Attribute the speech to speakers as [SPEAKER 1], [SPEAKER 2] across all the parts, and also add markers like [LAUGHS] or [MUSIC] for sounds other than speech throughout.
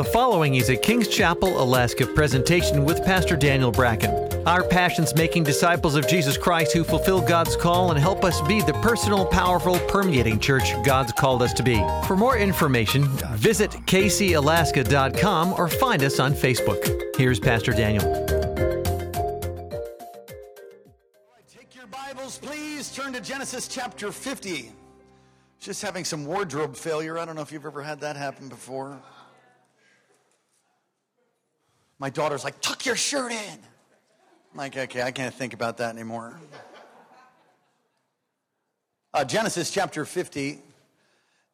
[SPEAKER 1] The following is a Kings Chapel, Alaska presentation with Pastor Daniel Bracken. Our passion's making disciples of Jesus Christ who fulfill God's call and help us be the personal, powerful, permeating church God's called us to be. For more information, visit kcalaska.com or find us on Facebook. Here's Pastor Daniel.
[SPEAKER 2] Take your Bibles, please. Turn to Genesis chapter 50. Just having some wardrobe failure. I don't know if you've ever had that happen before. My daughter's like, tuck your shirt in. I'm like, okay, I can't think about that anymore. Uh, Genesis chapter 50.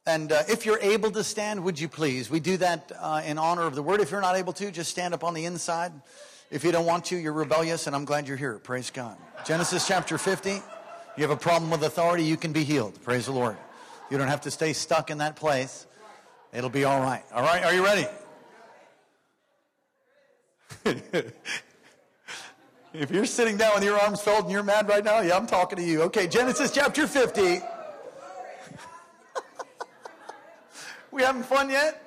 [SPEAKER 2] And uh, if you're able to stand, would you please? We do that uh, in honor of the word. If you're not able to, just stand up on the inside. If you don't want to, you're rebellious, and I'm glad you're here. Praise God. Genesis chapter 50. You have a problem with authority, you can be healed. Praise the Lord. You don't have to stay stuck in that place. It'll be all right. All right, are you ready? [LAUGHS] if you're sitting down with your arms folded and you're mad right now, yeah, I'm talking to you. Okay, Genesis chapter 50. [LAUGHS] we having fun yet?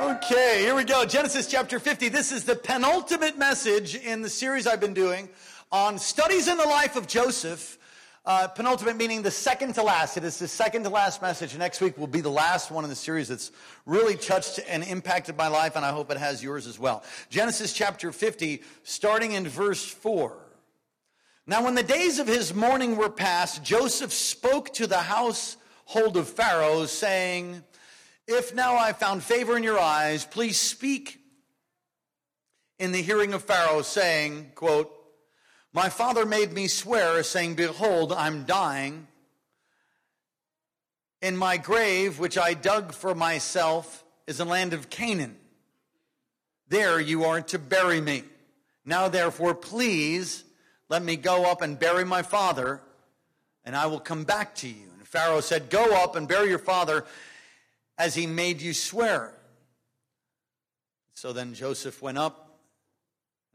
[SPEAKER 2] Okay, here we go. Genesis chapter 50. This is the penultimate message in the series I've been doing on studies in the life of Joseph. Uh, penultimate meaning the second to last. It is the second to last message. Next week will be the last one in the series that's really touched and impacted my life, and I hope it has yours as well. Genesis chapter 50, starting in verse 4. Now, when the days of his mourning were past, Joseph spoke to the household of Pharaoh, saying, If now I found favor in your eyes, please speak in the hearing of Pharaoh, saying, quote, my father made me swear, saying, Behold, I'm dying. In my grave, which I dug for myself, is a land of Canaan. There you are to bury me. Now, therefore, please let me go up and bury my father, and I will come back to you. And Pharaoh said, Go up and bury your father as he made you swear. So then Joseph went up,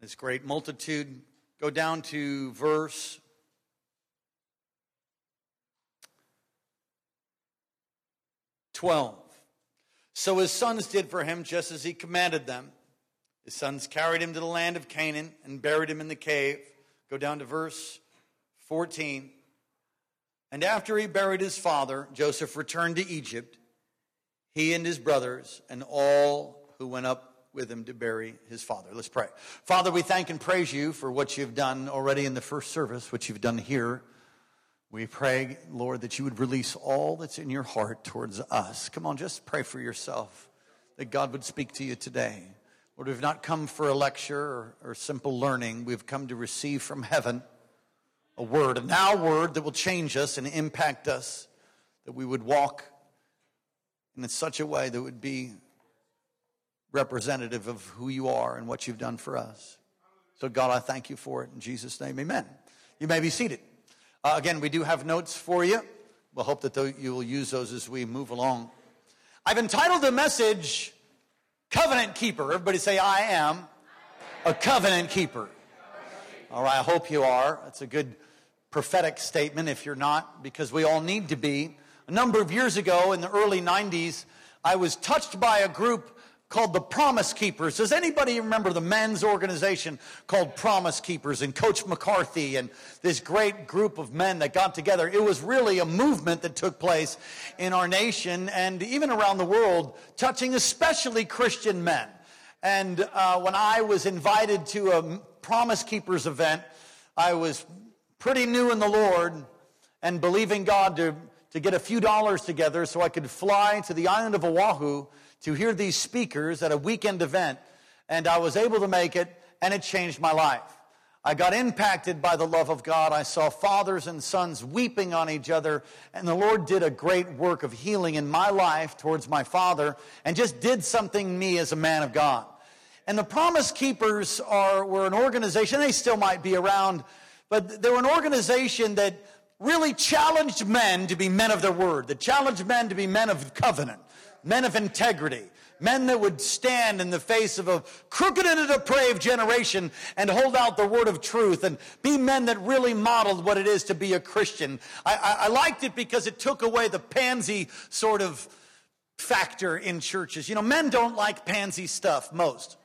[SPEAKER 2] this great multitude Go down to verse twelve. So his sons did for him just as he commanded them. His sons carried him to the land of Canaan and buried him in the cave. Go down to verse 14. And after he buried his father, Joseph returned to Egypt, he and his brothers, and all who went up with him to bury his father. Let's pray. Father, we thank and praise you for what you've done already in the first service, what you've done here. We pray, Lord, that you would release all that's in your heart towards us. Come on, just pray for yourself that God would speak to you today. Lord, we've not come for a lecture or, or simple learning. We've come to receive from heaven a word, a now word that will change us and impact us, that we would walk in such a way that would be representative of who you are and what you've done for us. So, God, I thank you for it in Jesus' name. Amen. You may be seated. Uh, again, we do have notes for you. We'll hope that you will use those as we move along. I've entitled the message Covenant Keeper. Everybody say, I am a covenant keeper. All right, I hope you are. That's a good prophetic statement if you're not, because we all need to be. A number of years ago in the early 90s, I was touched by a group called the Promise Keepers. Does anybody remember the men's organization called Promise Keepers and Coach McCartney and this great group of men that got together? It was really a movement that took place in our nation and even around the world, touching especially Christian men. And uh, when I was invited to a Promise Keepers event, I was pretty new in the Lord and believing God to, to get a few dollars together so I could fly to the island of Oahu to hear these speakers at a weekend event, and I was able to make it, and it changed my life. I got impacted by the love of God. I saw fathers and sons weeping on each other, and the Lord did a great work of healing in my life towards my father and just did something me as a man of God. And the Promise Keepers are, were an organization, they still might be around, but they were an organization that really challenged men to be men of their word, that challenged men to be men of covenant men of integrity, men that would stand in the face of a crooked and a depraved generation and hold out the word of truth and be men that really modeled what it is to be a Christian. I, I, I liked it because it took away the pansy sort of factor in churches. You know, men don't like pansy stuff most.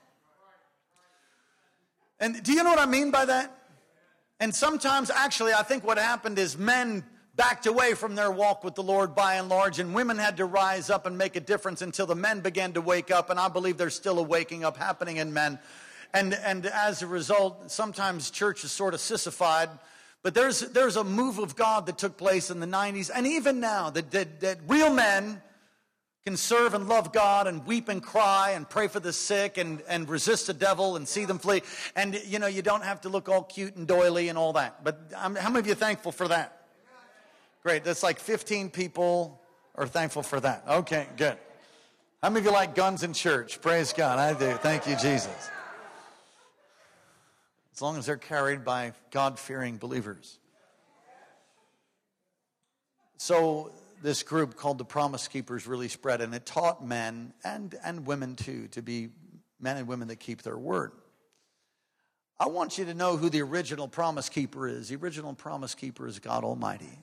[SPEAKER 2] And do you know what I mean by that? And sometimes, actually, I think what happened is men backed away from their walk with the Lord by and large, and women had to rise up and make a difference until the men began to wake up. And I believe there's still a waking up happening in men. And, and as a result, sometimes church is sort of sissified. But there's, there's a move of God that took place in the 90s, and even now, that, that, that real men can serve and love God and weep and cry and pray for the sick and, and resist the devil and see them flee. And, you know, you don't have to look all cute and doily and all that. But um, how many of you thankful for that? Great. That's like 15 people are thankful for that. Okay, good. How many of you like guns in church? Praise God. I do. Thank you, Jesus. As long as they're carried by God fearing believers. So, this group called the Promise Keepers really spread, and it taught men and, and women too to be men and women that keep their word. I want you to know who the original promise keeper is. The original promise keeper is God Almighty.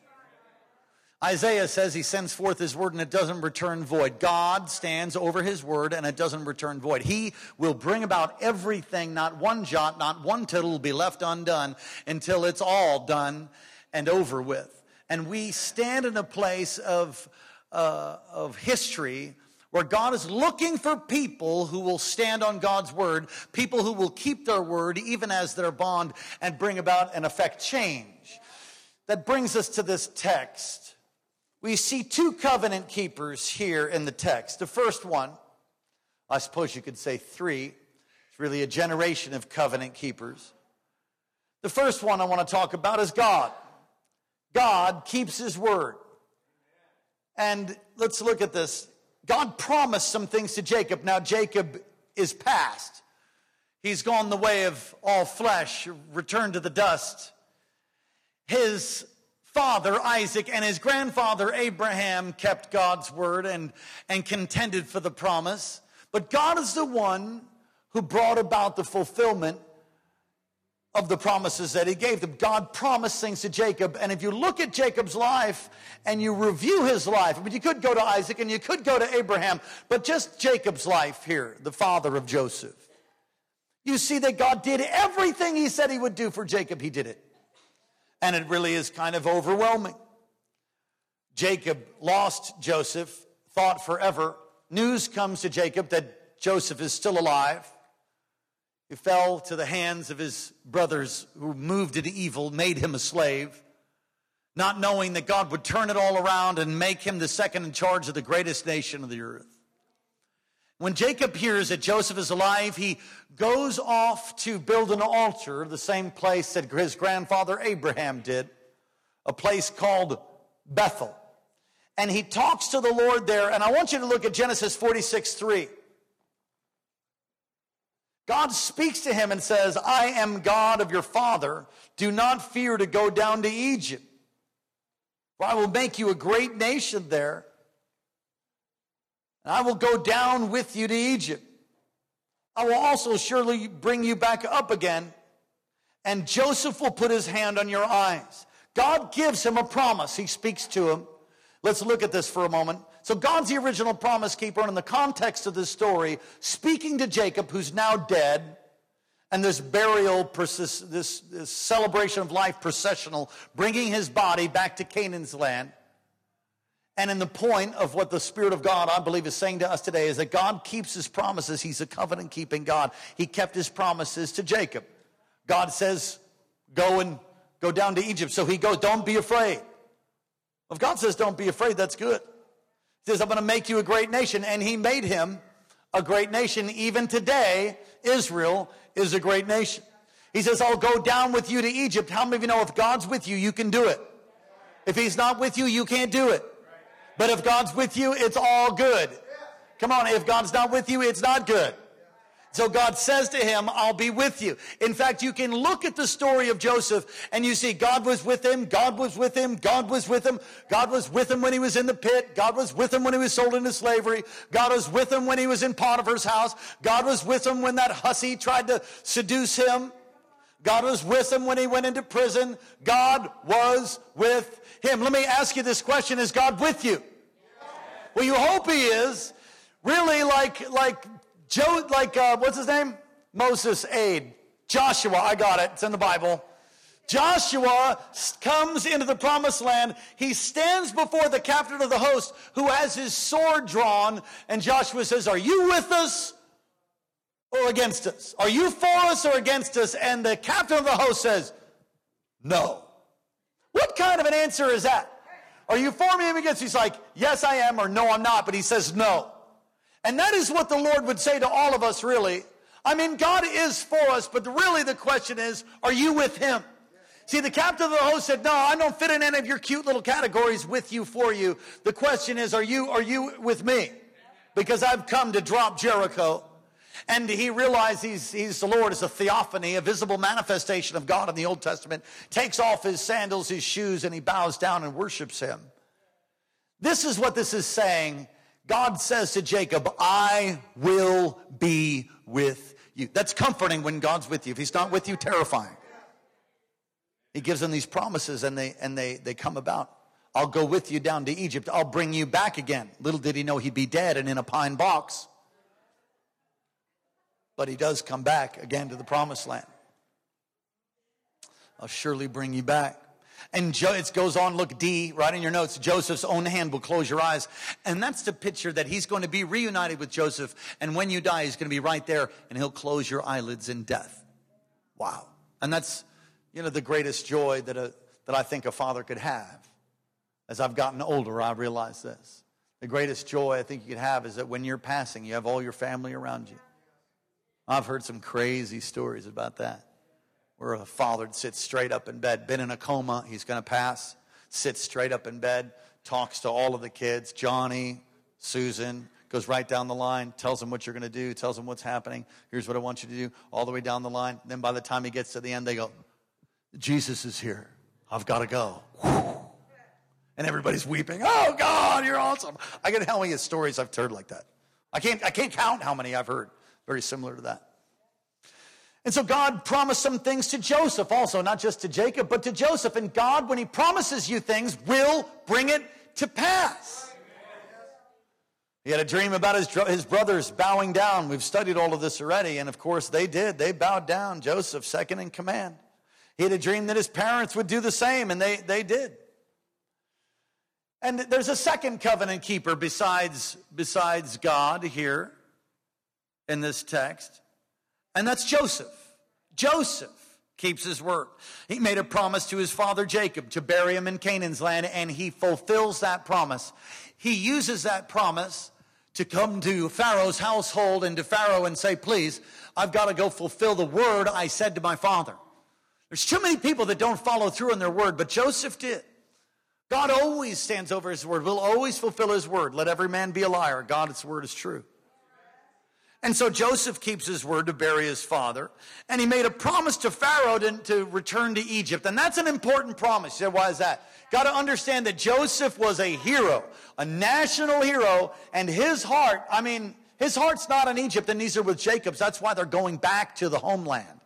[SPEAKER 2] Isaiah says he sends forth his word and it doesn't return void. God stands over his word and it doesn't return void. He will bring about everything, not one jot, not one tittle will be left undone until it's all done and over with and we stand in a place of, uh, of history where God is looking for people who will stand on God's word, people who will keep their word even as their bond and bring about and affect change. That brings us to this text. We see two covenant keepers here in the text. The first one, I suppose you could say three, it's really a generation of covenant keepers. The first one I want to talk about is God. God keeps his word. And let's look at this. God promised some things to Jacob. Now, Jacob is past. He's gone the way of all flesh, returned to the dust. His father, Isaac, and his grandfather, Abraham, kept God's word and, and contended for the promise. But God is the one who brought about the fulfillment of the promises that he gave them. God promised things to Jacob. And if you look at Jacob's life and you review his life, I mean, you could go to Isaac and you could go to Abraham, but just Jacob's life here, the father of Joseph. You see that God did everything he said he would do for Jacob, he did it. And it really is kind of overwhelming. Jacob lost Joseph, thought forever. News comes to Jacob that Joseph is still alive. He fell to the hands of his brothers who moved into evil, made him a slave, not knowing that God would turn it all around and make him the second in charge of the greatest nation of the earth. When Jacob hears that Joseph is alive, he goes off to build an altar, the same place that his grandfather Abraham did, a place called Bethel. And he talks to the Lord there, and I want you to look at Genesis 46 3. God speaks to him and says, I am God of your father. Do not fear to go down to Egypt. For I will make you a great nation there. And I will go down with you to Egypt. I will also surely bring you back up again. And Joseph will put his hand on your eyes. God gives him a promise. He speaks to him. Let's look at this for a moment. So God's the original promise keeper, and in the context of this story, speaking to Jacob, who's now dead, and this burial, this, this, this celebration of life processional, bringing his body back to Canaan's land. And in the point of what the Spirit of God, I believe, is saying to us today is that God keeps his promises. He's a covenant keeping God. He kept his promises to Jacob. God says, go and go down to Egypt. So he goes, don't be afraid. If God says, don't be afraid, that's good. He says, I'm going to make you a great nation. And he made him a great nation. Even today, Israel is a great nation. He says, I'll go down with you to Egypt. How many of you know if God's with you, you can do it? If he's not with you, you can't do it. But if God's with you, it's all good. Come on, if God's not with you, it's not good. So God says to him, I'll be with you. In fact, you can look at the story of Joseph and you see God was with him, God was with him, God was with him, God was with him when he was in the pit, God was with him when he was sold into slavery, God was with him when he was in Potiphar's house, God was with him when that hussy tried to seduce him. God was with him when he went into prison. God was with him. Let me ask you this question Is God with you? Well, you hope he is. Really, like, like Joe, like, uh, what's his name? Moses' aide. Joshua, I got it. It's in the Bible. Joshua comes into the promised land. He stands before the captain of the host who has his sword drawn. And Joshua says, Are you with us or against us? Are you for us or against us? And the captain of the host says, No. What kind of an answer is that? Are you for me? He's like, Yes, I am, or No, I'm not. But he says, No. And that is what the Lord would say to all of us, really. I mean, God is for us, but really the question is, are you with Him? See, the captain of the host said, No, I don't fit in any of your cute little categories with you, for you. The question is, are you, are you with me? Because I've come to drop Jericho. And he realized he's, he's the Lord is a theophany, a visible manifestation of God in the Old Testament, takes off his sandals, his shoes, and he bows down and worships him. This is what this is saying. God says to Jacob, I will be with you. That's comforting when God's with you. If he's not with you, terrifying. He gives them these promises and they, and they, they come about. I'll go with you down to Egypt. I'll bring you back again. Little did he know he'd be dead and in a pine box. But he does come back again to the promised land. I'll surely bring you back. And jo- it goes on, look, D, right in your notes, Joseph's own hand will close your eyes. And that's the picture that he's going to be reunited with Joseph. And when you die, he's going to be right there and he'll close your eyelids in death. Wow. And that's, you know, the greatest joy that, a, that I think a father could have. As I've gotten older, I realize this. The greatest joy I think you could have is that when you're passing, you have all your family around you. I've heard some crazy stories about that where a father sits straight up in bed, been in a coma, he's going to pass, sits straight up in bed, talks to all of the kids, Johnny, Susan, goes right down the line, tells them what you're going to do, tells them what's happening. Here's what I want you to do, all the way down the line. Then by the time he gets to the end, they go, Jesus is here. I've got to go. And everybody's weeping. Oh God, you're awesome. I can tell you stories I've heard like that. I can't, I can't count how many I've heard very similar to that. And so God promised some things to Joseph also, not just to Jacob, but to Joseph. And God, when he promises you things, will bring it to pass. He had a dream about his, his brothers bowing down. We've studied all of this already. And of course, they did. They bowed down. Joseph, second in command. He had a dream that his parents would do the same, and they, they did. And there's a second covenant keeper besides, besides God here in this text. And that's Joseph. Joseph keeps his word. He made a promise to his father Jacob to bury him in Canaan's land, and he fulfills that promise. He uses that promise to come to Pharaoh's household and to Pharaoh and say, Please, I've got to go fulfill the word I said to my father. There's too many people that don't follow through on their word, but Joseph did. God always stands over his word, will always fulfill his word. Let every man be a liar. God's word is true. And so Joseph keeps his word to bury his father. And he made a promise to Pharaoh to, to return to Egypt. And that's an important promise. You say, why is that? Got to understand that Joseph was a hero, a national hero, and his heart, I mean, his heart's not in Egypt, and neither with Jacob's. That's why they're going back to the homeland.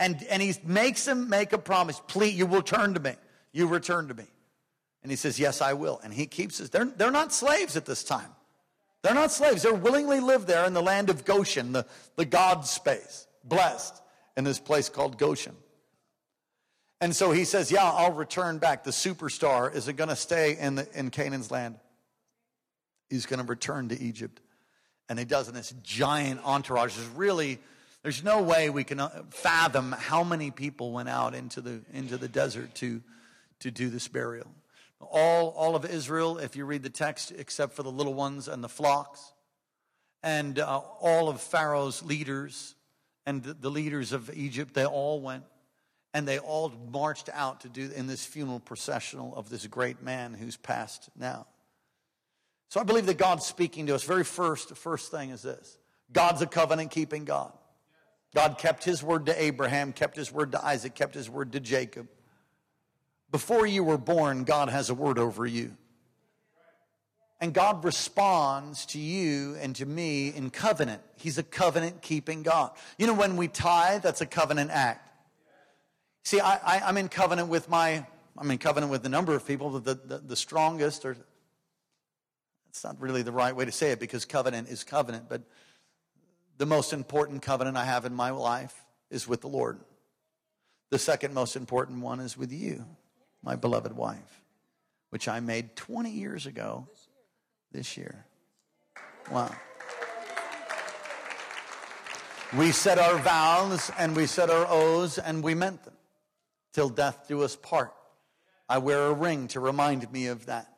[SPEAKER 2] And, and he makes him make a promise. Please, you will turn to me. You return to me. And he says, Yes, I will. And he keeps his, they're, they're not slaves at this time. They're not slaves. They're willingly live there in the land of Goshen, the, the God space, blessed in this place called Goshen. And so he says, Yeah, I'll return back. The superstar isn't going to stay in, the, in Canaan's land. He's going to return to Egypt. And he does in this giant entourage. There's really, there's no way we can uh, fathom how many people went out into the, into the desert to, to do this burial all, all of Israel, if you read the text, except for the little ones and the flocks, and uh, all of Pharaoh's leaders and the, the leaders of Egypt, they all went and they all marched out to do in this funeral processional of this great man who's passed now. So I believe that God's speaking to us. Very first, first thing is this God's a covenant keeping God. God kept his word to Abraham, kept his word to Isaac, kept his word to Jacob. Before you were born, God has a word over you. And God responds to you and to me in covenant. He's a covenant keeping God. You know, when we tithe, that's a covenant act. See, I, am in covenant with my, I'm in covenant with a number of people, the, the, the strongest, or It's not really the right way to say it because covenant is covenant, but the most important covenant I have in my life is with the Lord. The second most important one is with you, my beloved wife, which I made 20 years ago this year. Wow. We said our vows and we said our oaths and we meant them till death do us part. I wear a ring to remind me of that.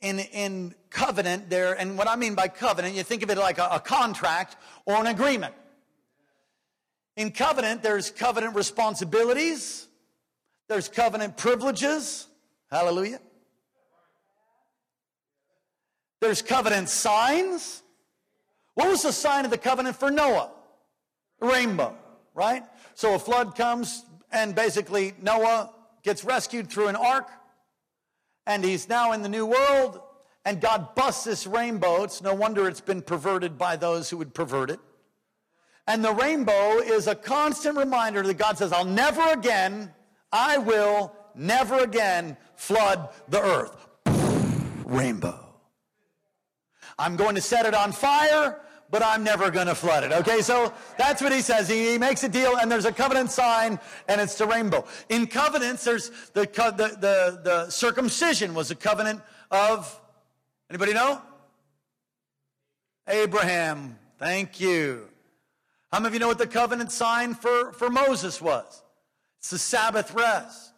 [SPEAKER 2] In, in covenant, there, and what I mean by covenant, you think of it like a, a contract or an agreement. In covenant, there's covenant responsibilities, there's covenant privileges. Hallelujah. There's covenant signs. What was the sign of the covenant for Noah? Rainbow, right? So a flood comes, and basically Noah gets rescued through an ark, and he's now in the new world, and God busts this rainbow. It's no wonder it's been perverted by those who would pervert it. And the rainbow is a constant reminder that God says, I'll never again, I will never again flood the earth. rainbow. I'm going to set it on fire, but I'm never going to flood it. Okay, so that's what he says. He, he, makes a deal, and there's a covenant sign, and it's the rainbow. In covenants, there's the, the, the, the circumcision was a covenant of, anybody know? Abraham. Thank you. How many of you know what the covenant sign for, for Moses was? It's the Sabbath rest.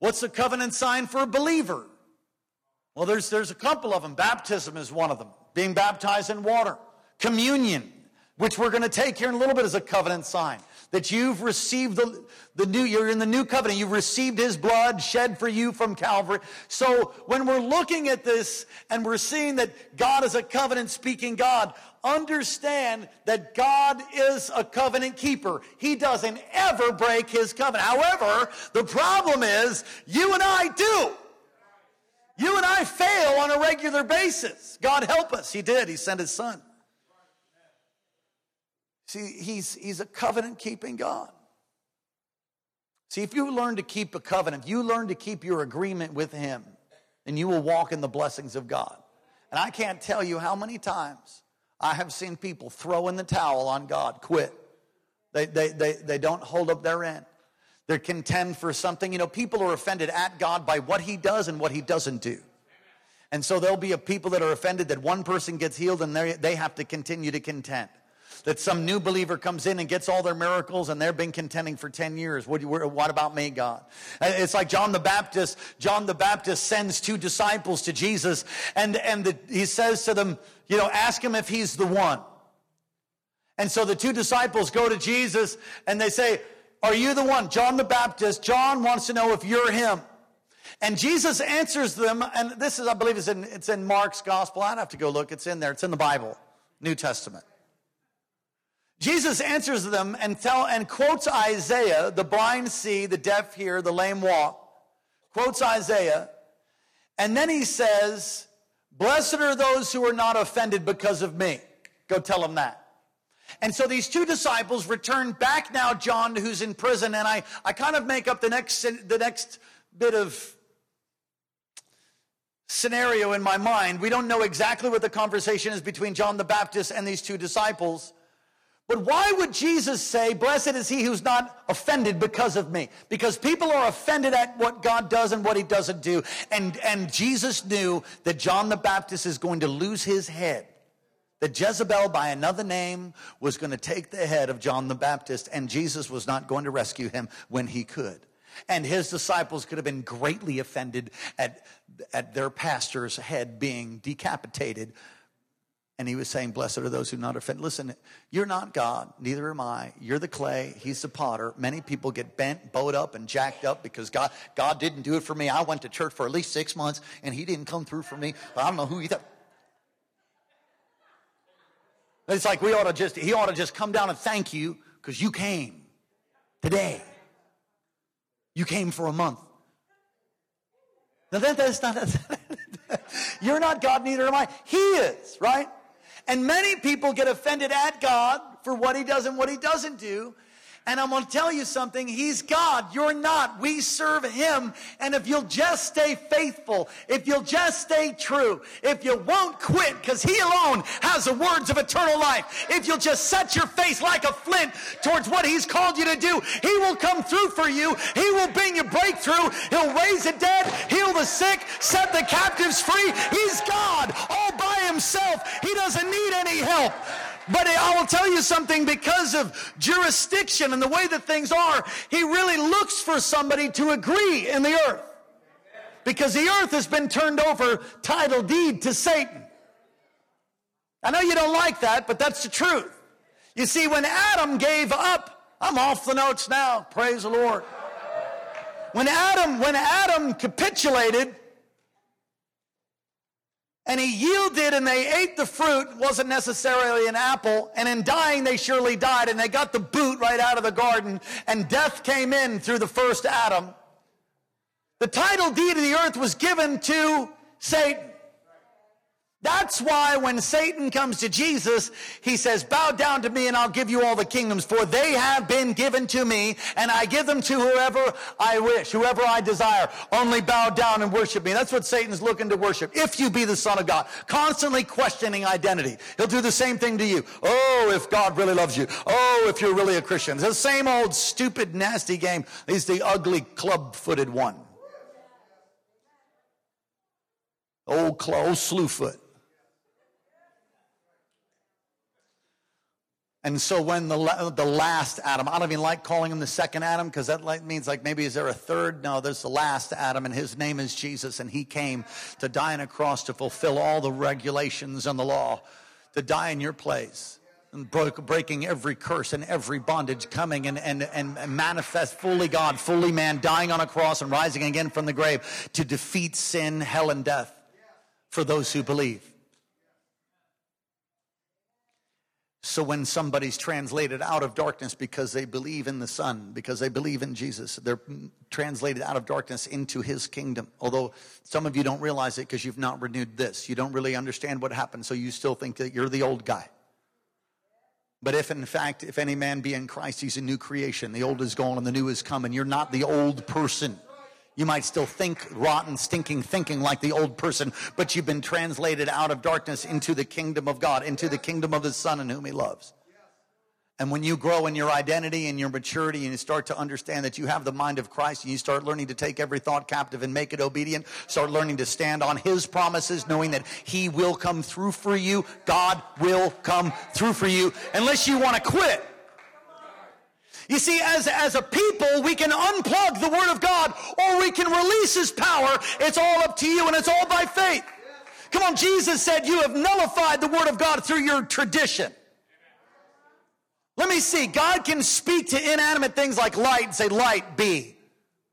[SPEAKER 2] What's the covenant sign for a believer? Well, there's, there's a couple of them. Baptism is one of them, being baptized in water. Communion, which we're going to take here in a little bit is a covenant sign. That you've received the, the new, you're in the new covenant. You've received his blood shed for you from Calvary. So when we're looking at this and we're seeing that God is a covenant speaking God, understand that God is a covenant keeper. He doesn't ever break his covenant. However, the problem is you and I do. You and I fail on a regular basis. God help us. He did. He sent his son. See, he's, he's a covenant keeping God. See, if you learn to keep a covenant, if you learn to keep your agreement with him, and you will walk in the blessings of God. And I can't tell you how many times I have seen people throw in the towel on God, quit. They, they, they, they don't hold up their end. They contend for something. You know, people are offended at God by what he does and what he doesn't do. And so there'll be a people that are offended that one person gets healed and they they have to continue to contend. That some new believer comes in and gets all their miracles and they've been contending for 10 years. What, what about me, God? It's like John the Baptist. John the Baptist sends two disciples to Jesus and, and the, he says to them, you know, ask him if he's the one. And so the two disciples go to Jesus and they say, Are you the one? John the Baptist. John wants to know if you're him. And Jesus answers them, and this is, I believe, it's in, it's in Mark's gospel. I'd have to go look. It's in there. It's in the Bible, New Testament. Jesus answers them and tell and quotes Isaiah, the blind see, the deaf hear, the lame walk. Quotes Isaiah. And then he says, Blessed are those who are not offended because of me. Go tell them that. And so these two disciples return back now, John, who's in prison, and I, I kind of make up the next, the next bit of scenario in my mind. We don't know exactly what the conversation is between John the Baptist and these two disciples. But why would Jesus say, Blessed is he who's not offended because of me? Because people are offended at what God does and what he doesn't do. And, and Jesus knew that John the Baptist is going to lose his head. That Jezebel, by another name, was going to take the head of John the Baptist, and Jesus was not going to rescue him when he could. And his disciples could have been greatly offended at, at their pastor's head being decapitated and he was saying, Blessed are those who not offend. Listen, you're not God, neither am I. You're the clay, he's the potter. Many people get bent, bowed up, and jacked up because God, God didn't do it for me. I went to church for at least six months and he didn't come through for me. I don't know who he thought. It's like we ought to just, he ought to just come down and thank you because you came today. You came for a month. Now that, that's not, [LAUGHS] you're not God, neither am I. He is, right? And many people get offended at God for what he does and what he doesn't do. And I'm going to tell you something. He's God. You're not. We serve Him. And if you'll just stay faithful, if you'll just stay true, if you won't quit, because He alone has the words of eternal life, if you'll just set your face like a flint towards what He's called you to do, He will come through for you. He will bring you breakthrough. He'll raise the dead, heal the sick, set the captives free. He's God all by Himself. He doesn't need any help. But I will tell you something because of jurisdiction and the way that things are, he really looks for somebody to agree in the earth. Because the earth has been turned over title deed to Satan. I know you don't like that, but that's the truth. You see, when Adam gave up, I'm off the notes now, praise the Lord. When Adam, when Adam capitulated, and he yielded and they ate the fruit wasn't necessarily an apple and in dying they surely died and they got the boot right out of the garden and death came in through the first adam. The title deed of the earth was given to satan that's why when Satan comes to Jesus, he says, bow down to me and I'll give you all the kingdoms for they have been given to me and I give them to whoever I wish, whoever I desire. Only bow down and worship me. That's what Satan's looking to worship. If you be the son of God, constantly questioning identity. He'll do the same thing to you. Oh, if God really loves you. Oh, if you're really a Christian. It's the same old stupid, nasty game. He's the ugly club-footed one. Oh, old, close oh, slew foot. And so when the, the last Adam, I don't even like calling him the second Adam because that like means like maybe is there a third? No, there's the last Adam and his name is Jesus and he came to die on a cross to fulfill all the regulations and the law, to die in your place. And broke, breaking every curse and every bondage, coming and, and, and manifest fully God, fully man, dying on a cross and rising again from the grave to defeat sin, hell, and death for those who believe. So when somebody's translated out of darkness because they believe in the Son, because they believe in Jesus, they're translated out of darkness into His kingdom. Although some of you don't realize it because you've not renewed this. You don't really understand what happened, so you still think that you're the old guy. But if in fact, if any man be in Christ, he's a new creation. The old is gone and the new is come, and you're not the old person. You might still think rotten, stinking thinking like the old person, but you've been translated out of darkness into the kingdom of God, into the kingdom of His Son in whom He loves. And when you grow in your identity and your maturity and you start to understand that you have the mind of Christ and you start learning to take every thought captive and make it obedient, start learning to stand on His promises, knowing that He will come through for you. God will come through for you unless you want to quit. You see, as, as a people, we can unplug the Word of God or we can release His power. It's all up to you and it's all by faith. Come on, Jesus said you have nullified the Word of God through your tradition. Let me see. God can speak to inanimate things like light and say, light be.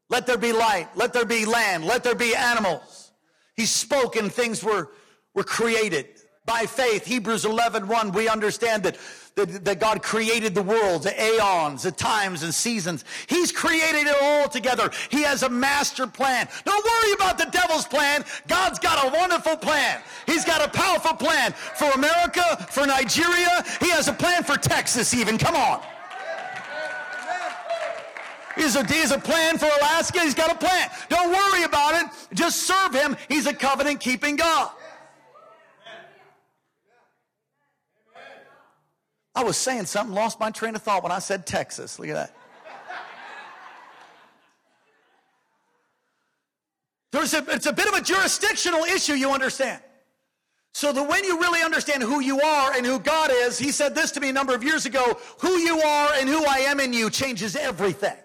[SPEAKER 2] Let there be light. Let there be land. Let there be animals. He spoke and things were, were created. By faith, Hebrews 11, 1, we understand that that, that God created the world, the aeons, the times and seasons. He's created it all together. He has a master plan. Don't worry about the devil's plan. God's got a wonderful plan. He's got a powerful plan for America, for Nigeria. He has a plan for Texas even. Come on. He's a, he's a plan for Alaska. He's got a plan. Don't worry about it. Just serve him. He's a covenant keeping God. I was saying something, lost my train of thought when I said Texas. Look at that. There's a, it's a bit of a jurisdictional issue, you understand. So that when you really understand who you are and who God is, he said this to me a number of years ago, who you are and who I am in you changes everything.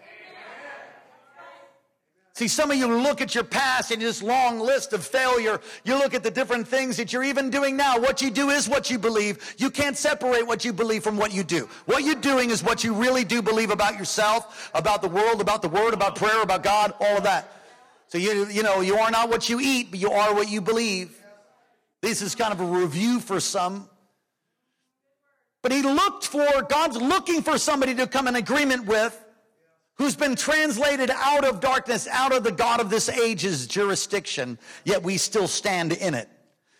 [SPEAKER 2] See, some of you look at your past and this long list of failure. You look at the different things that you're even doing now. What you do is what you believe. You can't separate what you believe from what you do. What you're doing is what you really do believe about yourself, about the world, about the word, about prayer, about God, all of that. So you, you know, you are not what you eat, but you are what you believe. This is kind of a review for some. But he looked for, God's looking for somebody to come in agreement with who's been translated out of darkness, out of the God of this age's jurisdiction, yet we still stand in it.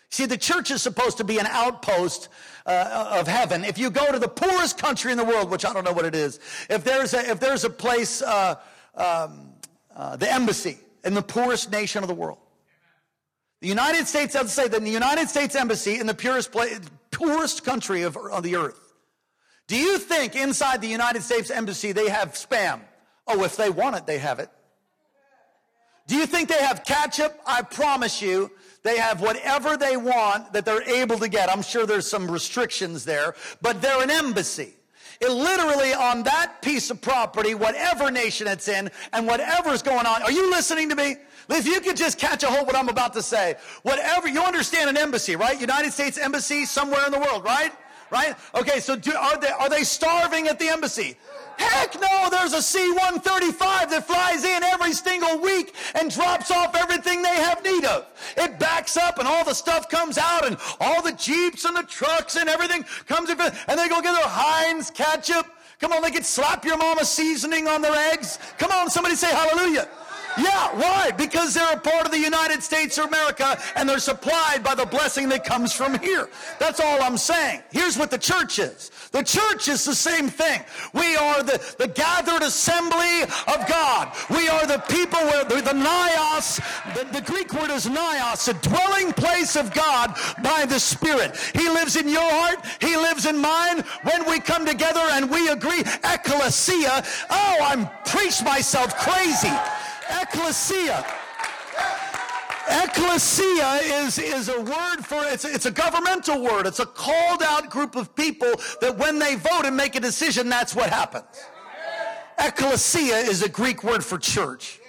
[SPEAKER 2] See, the church is supposed to be an outpost uh, of heaven. If you go to the poorest country in the world, which I don't know what it is, if there's a, if there's a place, uh, um, uh, the embassy in the poorest nation of the world, the United States, let's say that the United States embassy in the purest place, poorest country of, of the earth. Do you think inside the United States embassy they have spam? Oh, if they want it, they have it. Do you think they have ketchup? I promise you, they have whatever they want that they're able to get. I'm sure there's some restrictions there, but they're an embassy. It literally on that piece of property, whatever nation it's in and whatever's going on. Are you listening to me? If you could just catch a hold of what I'm about to say, whatever, you understand an embassy, right? United States embassy somewhere in the world, right? Right? Okay, so do, are they, are they starving at the embassy? Heck no, there's a C-135 that flies in every single week and drops off everything they have need of. It backs up and all the stuff comes out and all the Jeeps and the trucks and everything comes in and they go get their Heinz ketchup. Come on, they get slap your mama seasoning on their eggs. Come on, somebody say hallelujah. Yeah, why? Because they're a part of the United States of America and they're supplied by the blessing that comes from here. That's all I'm saying. Here's what the church is. The church is the same thing. We are the, the gathered assembly of God. We are the people where the, the naos, the, the Greek word is naos, a dwelling place of God by the Spirit. He lives in your heart. He lives in mine. When we come together and we agree, ecclesia, oh, I'm preached myself crazy. Ecclesia. Ecclesia is, is a word for, it's, it's a governmental word. It's a called out group of people that when they vote and make a decision, that's what happens. Ecclesia is a Greek word for church.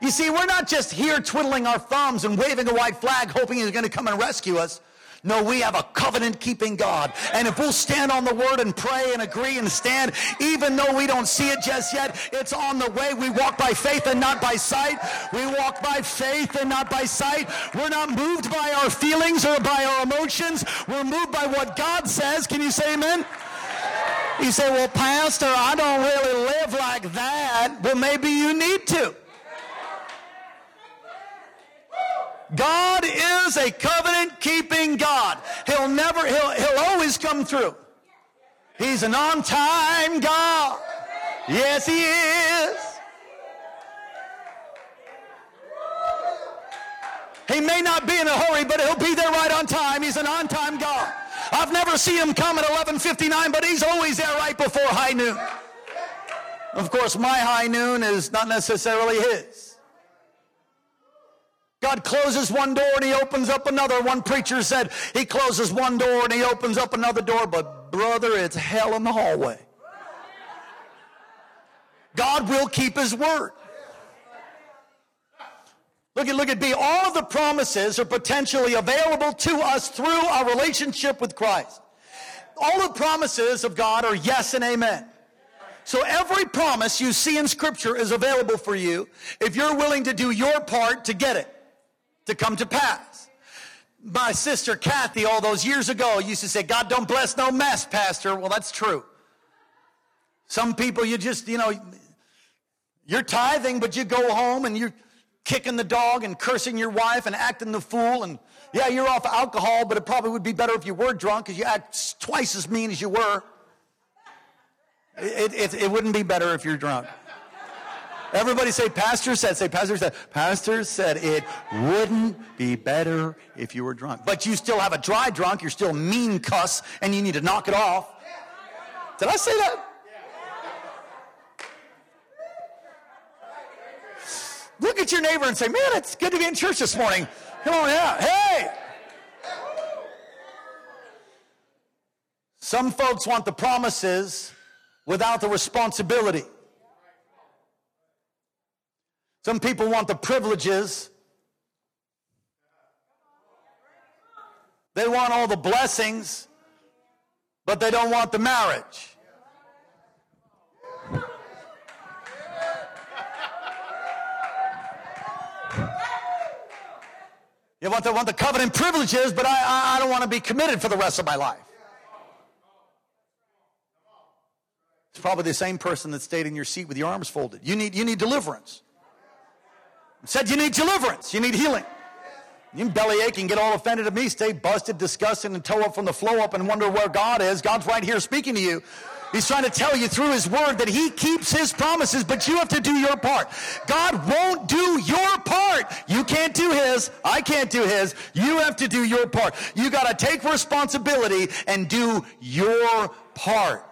[SPEAKER 2] You see, we're not just here twiddling our thumbs and waving a white flag hoping he's going to come and rescue us. No, we have a covenant keeping God. And if we'll stand on the word and pray and agree and stand, even though we don't see it just yet, it's on the way. We walk by faith and not by sight. We walk by faith and not by sight. We're not moved by our feelings or by our emotions. We're moved by what God says. Can you say amen? You say, well, Pastor, I don't really live like that. Well, maybe you need to. God is a covenant keeping God. He'll never, he'll, he'll always come through. He's an on time God. Yes, he is. He may not be in a hurry, but he'll be there right on time. He's an on time God. I've never seen him come at 11:59, but he's always there right before high noon. Of course, my high noon is not necessarily his. God closes one door and he opens up another. One preacher said he closes one door and he opens up another door, but brother, it's hell in the hallway. God will keep his word. Look at, look at B. All of the promises are potentially available to us through our relationship with Christ. All the promises of God are yes and amen. So every promise you see in scripture is available for you if you're willing to do your part to get it to come to pass. My sister Kathy, all those years ago, used to say, God don't bless no mess, Pastor. Well, that's true. Some people, you just, you know, you're tithing, but you go home and you're kicking the dog and cursing your wife and acting the fool. And yeah, you're off alcohol, but it probably would be better if you were drunk because you act twice as mean as you were. It, it, it wouldn't be better if you're drunk. Everybody say, Pastor said, say, Pastor said. Pastor said it wouldn't be better if you were drunk. But you still have a dry drunk, you're still mean cuss, and you need to knock it off. Did I say that? Look at your neighbor and say, man, it's good to be in church this morning. Come on out. Hey! Some folks want the promises without the responsibility. Some people want the privileges. They want all the blessings, but they don't want the marriage. You want the, want the covenant privileges, but I, I, I don't want to be committed for the rest of my life. It's probably the same person that stayed in your seat with your arms folded. You need, you need deliverance. Said you need deliverance, you need healing. You can bellyache and get all offended at me, stay busted, disgusted, and toe up from the flow up and wonder where God is. God's right here speaking to you. He's trying to tell you through his word that he keeps his promises, but you have to do your part. God won't do your part. You can't do his. I can't do his. You have to do your part. You got to take responsibility and do your part.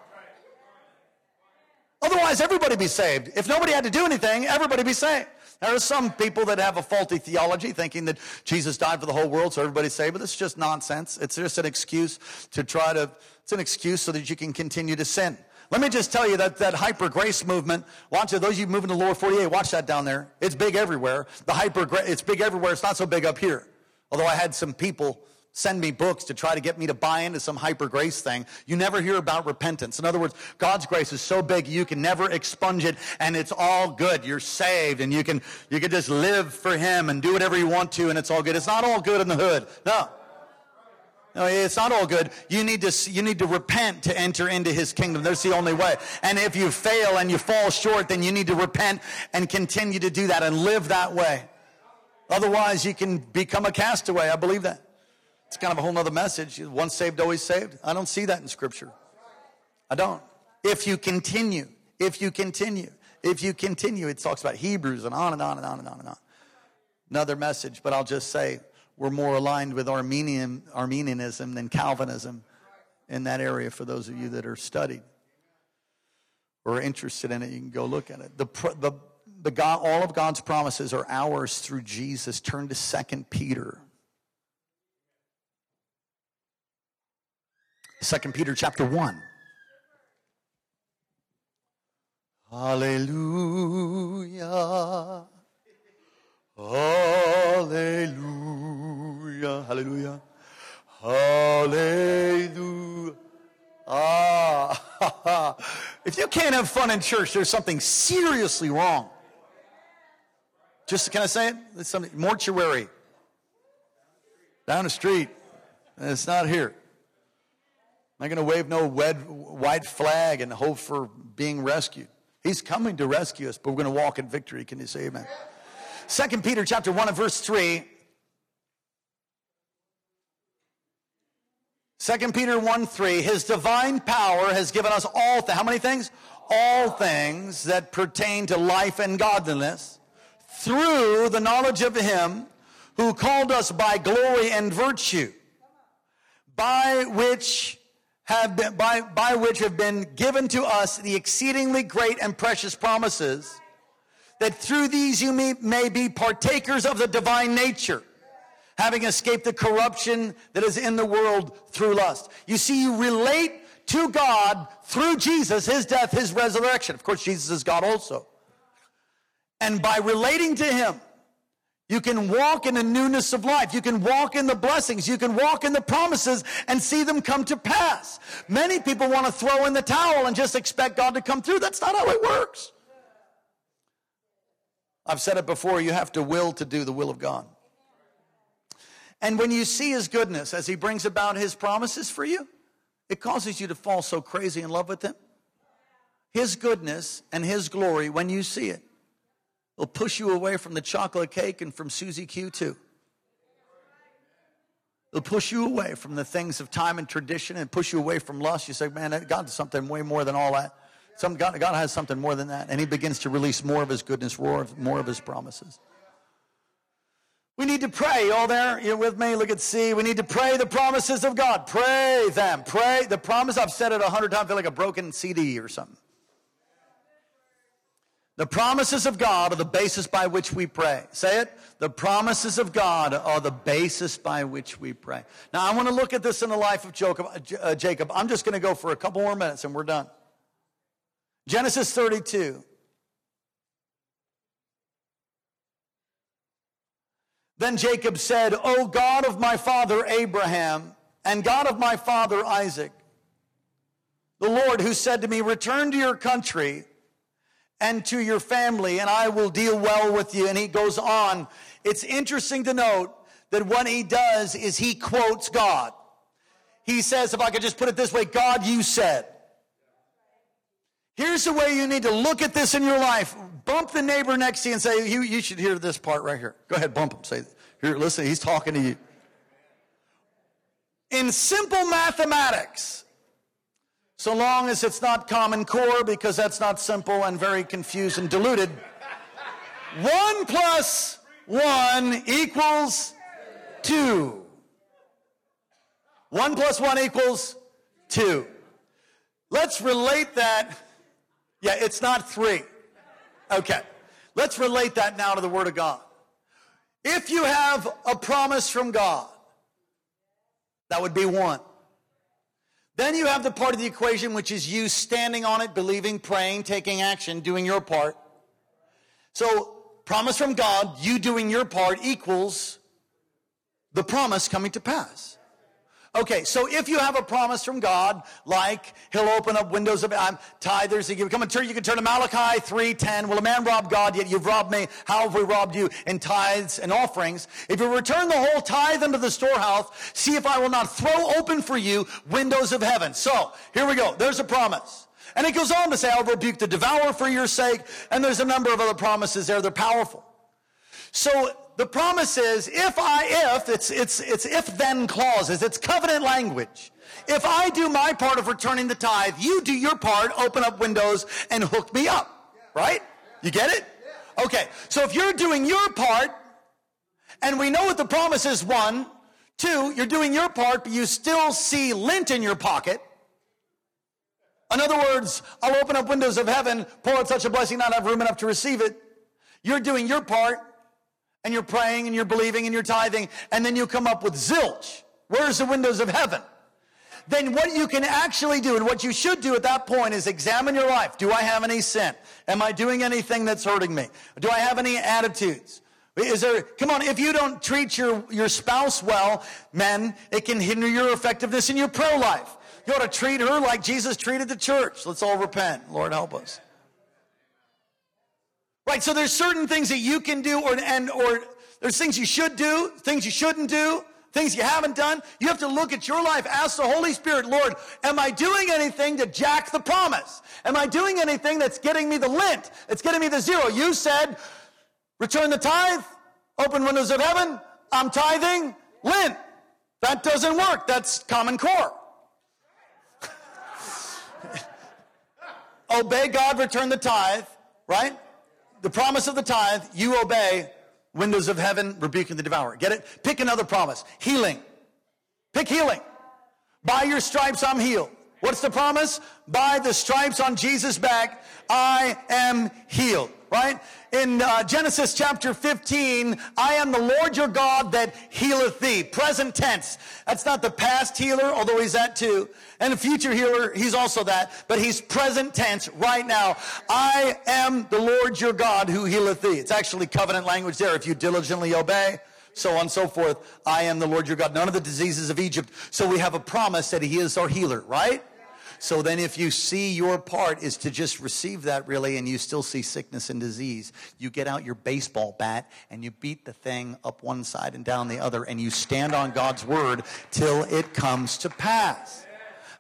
[SPEAKER 2] Otherwise, everybody be saved. If nobody had to do anything, everybody be saved. There are some people that have a faulty theology thinking that Jesus died for the whole world so everybody's saved, but it's just nonsense. It's just an excuse to try to, it's an excuse so that you can continue to sin. Let me just tell you that that hyper grace movement, watch it, those of you moving to lower 48, watch that down there. It's big everywhere. The hyper, it's big everywhere. It's not so big up here. Although I had some people send me books to try to get me to buy into some hyper grace thing. You never hear about repentance. In other words, God's grace is so big you can never expunge it and it's all good. You're saved and you can, you can just live for Him and do whatever you want to and it's all good. It's not all good in the hood. No. No, it's not all good. You need to you need to repent to enter into his kingdom. That's the only way. And if you fail and you fall short, then you need to repent and continue to do that and live that way. Otherwise, you can become a castaway. I believe that. It's kind of a whole other message. Once saved, always saved. I don't see that in Scripture. I don't. If you continue, if you continue, if you continue, it talks about Hebrews and on and on and on and on and on. Another message, but I'll just say we're more aligned with Armenian, Arminianism than Calvinism in that area for those of you that are studied or interested in it. You can go look at it. The, the, the God, all of God's promises are ours through Jesus. Turn to Second Peter. Second Peter chapter 1. Hallelujah. Hallelujah. Hallelujah. Hallelujah. Ah, [LAUGHS] if you can't have fun in church, there's something seriously wrong. Just, can I say it? It's something, mortuary. Down the street. It's not here. I'm not going to wave no red, white flag and hope for being rescued. He's coming to rescue us, but we're going to walk in victory. Can you say amen? Second Peter chapter 1 and verse 3. 2 Peter 1 3, his divine power has given us all how many things? All things that pertain to life and godliness through the knowledge of him who called us by glory and virtue, by which have been, by, by which have been given to us the exceedingly great and precious promises, that through these you may, may be partakers of the divine nature, having escaped the corruption that is in the world through lust. You see, you relate to God through Jesus, his death, his resurrection. Of course, Jesus is God also. And by relating to him, you can walk in the newness of life. You can walk in the blessings. You can walk in the promises and see them come to pass. Many people want to throw in the towel and just expect God to come through. That's not how it works. I've said it before, you have to will to do the will of God. And when you see his goodness as he brings about his promises for you, it causes you to fall so crazy in love with him. His goodness and his glory, when you see it, will push you away from the chocolate cake and from Suzy Q too. It'll push you away from the things of time and tradition and push you away from lust. You say, man, God's something way more than all that. Some, God, God has something more than that. And he begins to release more of his goodness, more of, more of his promises. We need to pray. All there? You're with me? Look at C. We need to pray the promises of God. Pray them. Pray the promise. I've said it a hundred times. I feel like a broken CD or something. The promises of God are the basis by which we pray. Say it. The promises of God are the basis by which we pray. Now, I want to look at this in the life of uh, Jacob. I'm just going to go for a couple more minutes and we're done. Genesis 32. Then Jacob said, O God of my father Abraham and God of my father Isaac, the Lord who said to me, Return to your country and to your family, and I will deal well with you. And he goes on. It's interesting to note that what he does is he quotes God. He says, if I could just put it this way, God, you said. Here's the way you need to look at this in your life. Bump the neighbor next to you and say, you, you should hear this part right here. Go ahead, bump him. Say, Here, listen, he's talking to you. In simple mathematics, so long as it's not common core, because that's not simple and very confused and diluted, one plus one equals two. One plus one equals two. Let's relate that. Yeah, it's not three. Okay. Let's relate that now to the Word of God. If you have a promise from God, that would be one. Then you have the part of the equation which is you standing on it, believing, praying, taking action, doing your part. So, promise from God, you doing your part equals the promise coming to pass. Okay, so if you have a promise from God, like He'll open up windows of um, tithers, you give come and turn, you can turn to Malachi 3:10. Will a man rob God? Yet you've robbed me. How have we robbed you in tithes and offerings? If you return the whole tithe into the storehouse, see if I will not throw open for you windows of heaven. So here we go. There's a promise. And it goes on to say, I'll rebuke the devourer for your sake. And there's a number of other promises there. They're powerful. So the promise is if I, if, it's, it's, it's if then clauses, it's covenant language. If I do my part of returning the tithe, you do your part, open up windows and hook me up. Right? You get it? Okay. So if you're doing your part, and we know what the promise is one, two, you're doing your part, but you still see lint in your pocket. In other words, I'll open up windows of heaven, pour out such a blessing, not have room enough to receive it. You're doing your part, and you're praying and you're believing and you're tithing, and then you come up with zilch. Where's the windows of heaven? Then what you can actually do and what you should do at that point is examine your life. Do I have any sin? Am I doing anything that's hurting me? Do I have any attitudes? Is there, come on, if you don't treat your, your spouse well, men, it can hinder your effectiveness in your pro life. You ought to treat her like Jesus treated the church. Let's all repent. Lord help us. Right, so there's certain things that you can do or, and, or there's things you should do, things you shouldn't do, things you haven't done. You have to look at your life, ask the Holy Spirit, Lord, am I doing anything to jack the promise? Am I doing anything that's getting me the lint? It's getting me the zero. You said, return the tithe, open windows of heaven, I'm tithing, lint. That doesn't work. That's common core. [LAUGHS] Obey God, return the tithe, right? The promise of the tithe, you obey, windows of heaven, rebuking the devourer. Get it? Pick another promise. Healing. Pick healing. By your stripes, I'm healed. What's the promise? By the stripes on Jesus' back, I am healed right? In uh, Genesis chapter 15, I am the Lord your God that healeth thee. Present tense. That's not the past healer, although he's that too. And a future healer, he's also that. But he's present tense right now. I am the Lord your God who healeth thee. It's actually covenant language there. If you diligently obey, so on and so forth. I am the Lord your God. None of the diseases of Egypt. So we have a promise that he is our healer, right? So then if you see your part is to just receive that really and you still see sickness and disease, you get out your baseball bat and you beat the thing up one side and down the other and you stand on God's word till it comes to pass.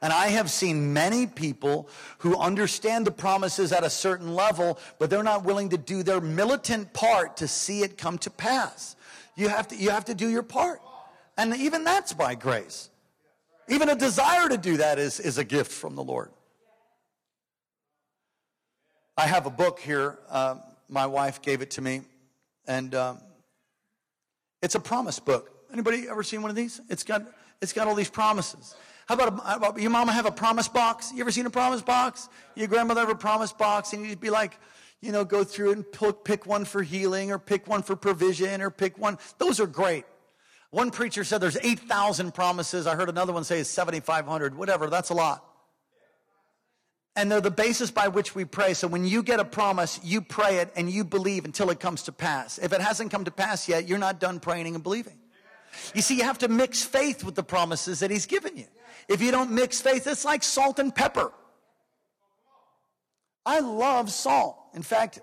[SPEAKER 2] And I have seen many people who understand the promises at a certain level, but they're not willing to do their militant part to see it come to pass. You have to, you have to do your part. And even that's by grace. Even a desire to do that is, is a gift from the Lord. I have a book here. Uh, my wife gave it to me, and um, it's a promise book. Anybody ever seen one of these? It's got it's got all these promises. How about, a, how about your mama have a promise box? You ever seen a promise box? Your grandmother have a promise box, and you'd be like, you know, go through and pick one for healing, or pick one for provision, or pick one. Those are great. One preacher said there's 8,000 promises. I heard another one say it's 7,500. Whatever, that's a lot. And they're the basis by which we pray. So when you get a promise, you pray it and you believe until it comes to pass. If it hasn't come to pass yet, you're not done praying and believing. You see, you have to mix faith with the promises that he's given you. If you don't mix faith, it's like salt and pepper. I love salt. In fact,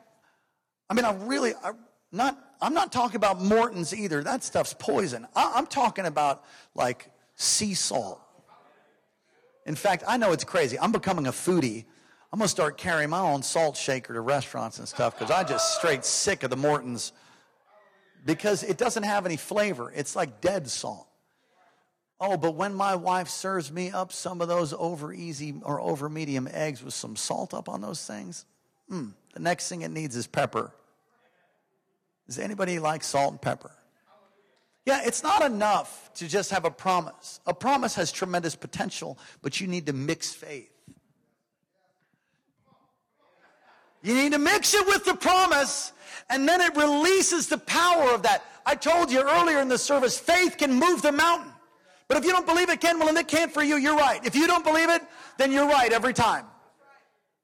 [SPEAKER 2] I mean, I really, I, not I'm not talking about Morton's either. That stuff's poison. I, I'm talking about like sea salt. In fact, I know it's crazy. I'm becoming a foodie. I'm going to start carrying my own salt shaker to restaurants and stuff because I just straight sick of the Morton's because it doesn't have any flavor. It's like dead salt. Oh, but when my wife serves me up some of those over easy or over medium eggs with some salt up on those things, hmm, the next thing it needs is pepper. Does anybody like salt and pepper? Yeah, it's not enough to just have a promise. A promise has tremendous potential, but you need to mix faith. You need to mix it with the promise, and then it releases the power of that. I told you earlier in the service, faith can move the mountain. But if you don't believe it can, well, then it can't for you. You're right. If you don't believe it, then you're right every time.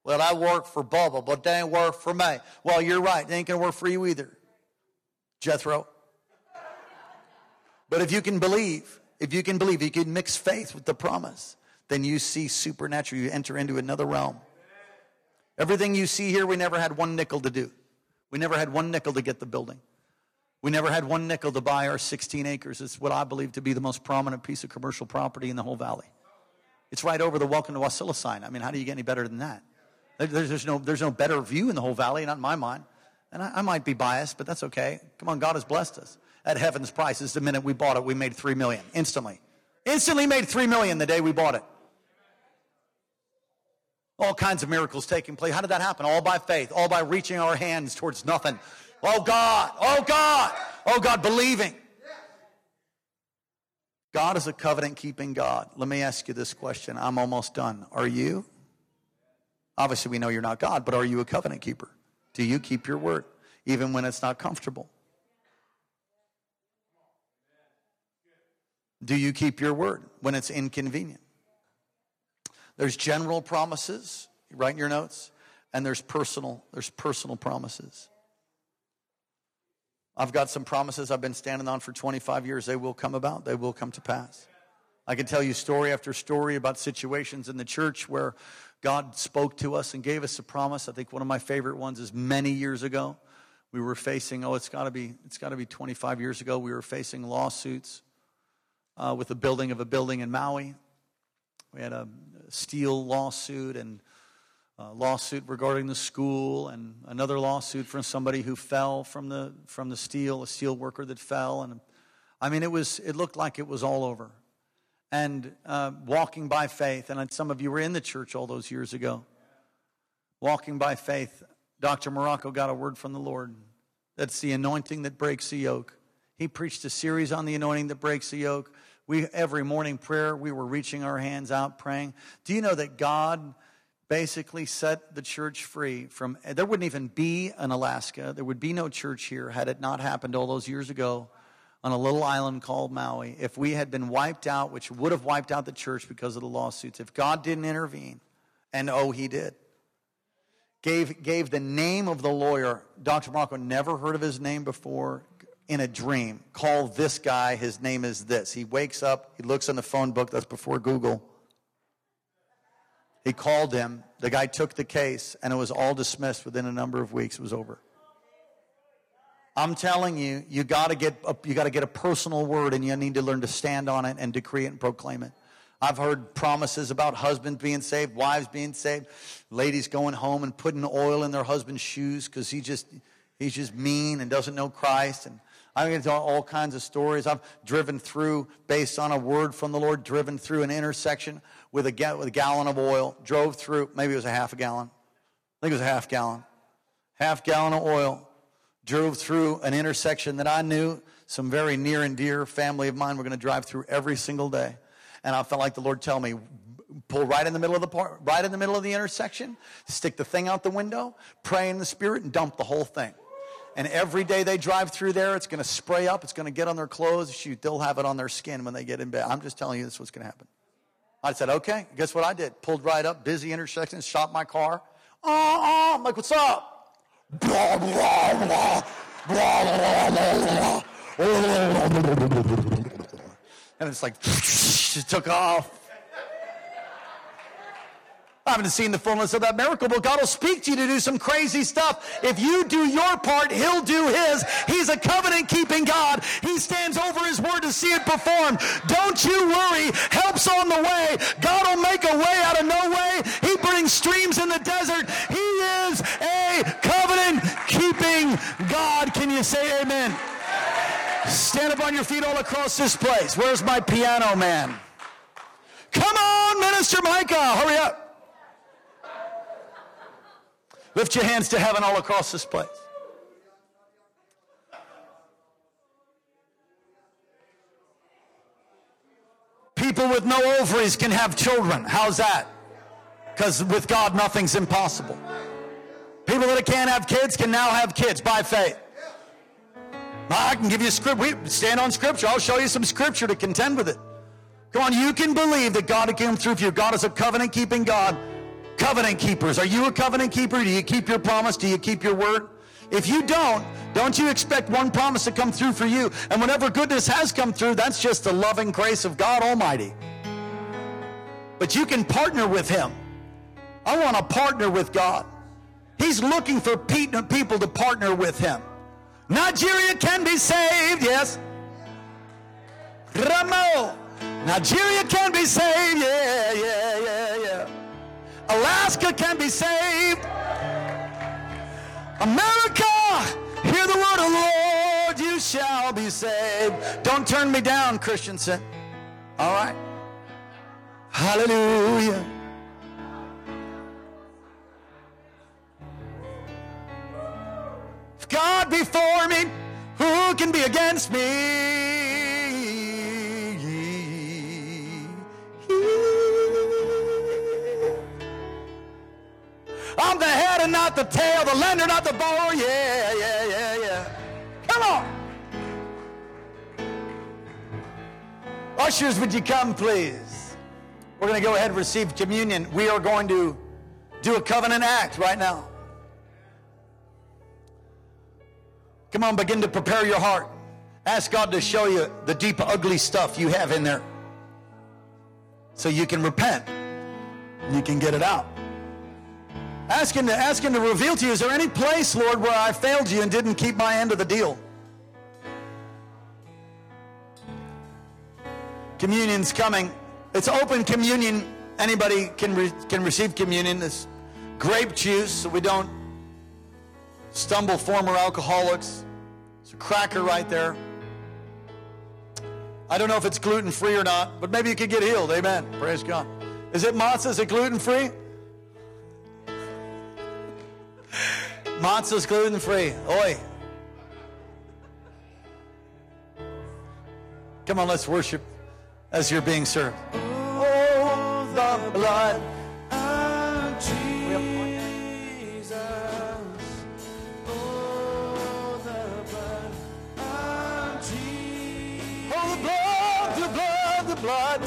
[SPEAKER 2] Well, I work for Bubba, but they ain't work for me. Well, you're right. They ain't going to work for you either. Jethro. But if you can believe, if you can believe, you can mix faith with the promise, then you see supernatural. You enter into another realm. Everything you see here, we never had one nickel to do. We never had one nickel to get the building. We never had one nickel to buy our 16 acres. It's what I believe to be the most prominent piece of commercial property in the whole valley. It's right over the Welcome to Wasilla sign. I mean, how do you get any better than that? There's, there's, no, there's no better view in the whole valley, not in my mind. And I, I might be biased, but that's okay. Come on, God has blessed us. At heaven's prices, the minute we bought it, we made three million instantly. Instantly made three million the day we bought it. All kinds of miracles taking place. How did that happen? All by faith, all by reaching our hands towards nothing. Oh God, oh God, oh God, believing. God is a covenant keeping God. Let me ask you this question. I'm almost done. Are you? Obviously, we know you're not God, but are you a covenant keeper? Do you keep your word, even when it's not comfortable? Do you keep your word when it's inconvenient? There's general promises, write in your notes, and there's personal, there's personal promises. I've got some promises I've been standing on for 25 years. They will come about, they will come to pass. I can tell you story after story about situations in the church where God spoke to us and gave us a promise. I think one of my favorite ones is many years ago. We were facing, oh, it's got to be, it's got to be 25 years ago. We were facing lawsuits uh, with the building of a building in Maui. We had a steel lawsuit and a lawsuit regarding the school and another lawsuit from somebody who fell from the from the steel, a steel worker that fell. And I mean, it was it looked like it was all over. And uh, walking by faith, and some of you were in the church all those years ago. Walking by faith, Dr. Morocco got a word from the Lord. That's the anointing that breaks the yoke. He preached a series on the anointing that breaks the yoke. We every morning prayer, we were reaching our hands out praying. Do you know that God basically set the church free from there wouldn't even be an Alaska. There would be no church here had it not happened all those years ago on a little island called Maui. If we had been wiped out, which would have wiped out the church because of the lawsuits, if God didn't intervene, and oh, he did. Gave, gave the name of the lawyer. Dr. Marco never heard of his name before in a dream. Call this guy, his name is this. He wakes up, he looks in the phone book, that's before Google. He called him. The guy took the case, and it was all dismissed within a number of weeks. It was over. I'm telling you, you got to get a, you got to get a personal word, and you need to learn to stand on it and decree it and proclaim it. I've heard promises about husbands being saved, wives being saved, ladies going home and putting oil in their husband's shoes because he just he's just mean and doesn't know Christ. And I'm going to tell all kinds of stories. I've driven through, based on a word from the Lord, driven through an intersection with a, with a gallon of oil, drove through, maybe it was a half a gallon. I think it was a half gallon. Half gallon of oil, drove through an intersection that I knew some very near and dear family of mine were going to drive through every single day. And I felt like the Lord tell me, pull right in the middle of the part, right in the middle of the intersection, stick the thing out the window, pray in the spirit, and dump the whole thing. And every day they drive through there, it's going to spray up. It's going to get on their clothes. Shoot, they'll have it on their skin when they get in bed. I'm just telling you this is what's going to happen. I said, okay. Guess what I did? Pulled right up, busy intersection, stopped my car. Oh, oh, I'm like, what's up? And it's like, it took off. I haven't seen the fullness of that miracle, but God will speak to you to do some crazy stuff. If you do your part, He'll do His. He's a covenant keeping God. He stands over His word to see it performed. Don't you worry. Help's on the way. God will make a way out of no way. He brings streams in the desert. He is a covenant keeping God. Can you say amen? stand up on your feet all across this place. Where's my piano man? Come on, Minister Micah, hurry up. Lift your hands to heaven all across this place. People with no ovaries can have children. How's that? Because with God, nothing's impossible. People that can't have kids can now have kids by faith. I can give you a script. We stand on scripture. I'll show you some scripture to contend with it. Come on, you can believe that God came through for you. God is a covenant keeping God. Covenant keepers. Are you a covenant keeper? Do you keep your promise? Do you keep your word? If you don't, don't you expect one promise to come through for you? And whenever goodness has come through, that's just the loving grace of God Almighty. But you can partner with Him. I want to partner with God. He's looking for people to partner with Him. Nigeria can be saved, yes. Ramo. Nigeria can be saved, yeah, yeah, yeah, yeah. Alaska can be saved. America, hear the word of the Lord, you shall be saved. Don't turn me down, Christensen. All right? Hallelujah. God before me, who can be against me? I'm the head and not the tail, the lender, not the borrower. Yeah, yeah, yeah, yeah. Come on. Ushers, would you come, please? We're going to go ahead and receive communion. We are going to do a covenant act right now. Come on, begin to prepare your heart. Ask God to show you the deep, ugly stuff you have in there so you can repent. You can get it out. Ask him, to, ask him to reveal to you, is there any place, Lord, where I failed you and didn't keep my end of the deal? Communion's coming. It's open communion. Anybody can, re- can receive communion. It's grape juice, so we don't stumble former alcoholics. It's a cracker right there. I don't know if it's gluten free or not, but maybe you could get healed. Amen. Praise God. Is it matzah? Is it gluten free? Matzah's gluten free. Oi. Come on, let's worship as you're being served. Oh, the blood blood.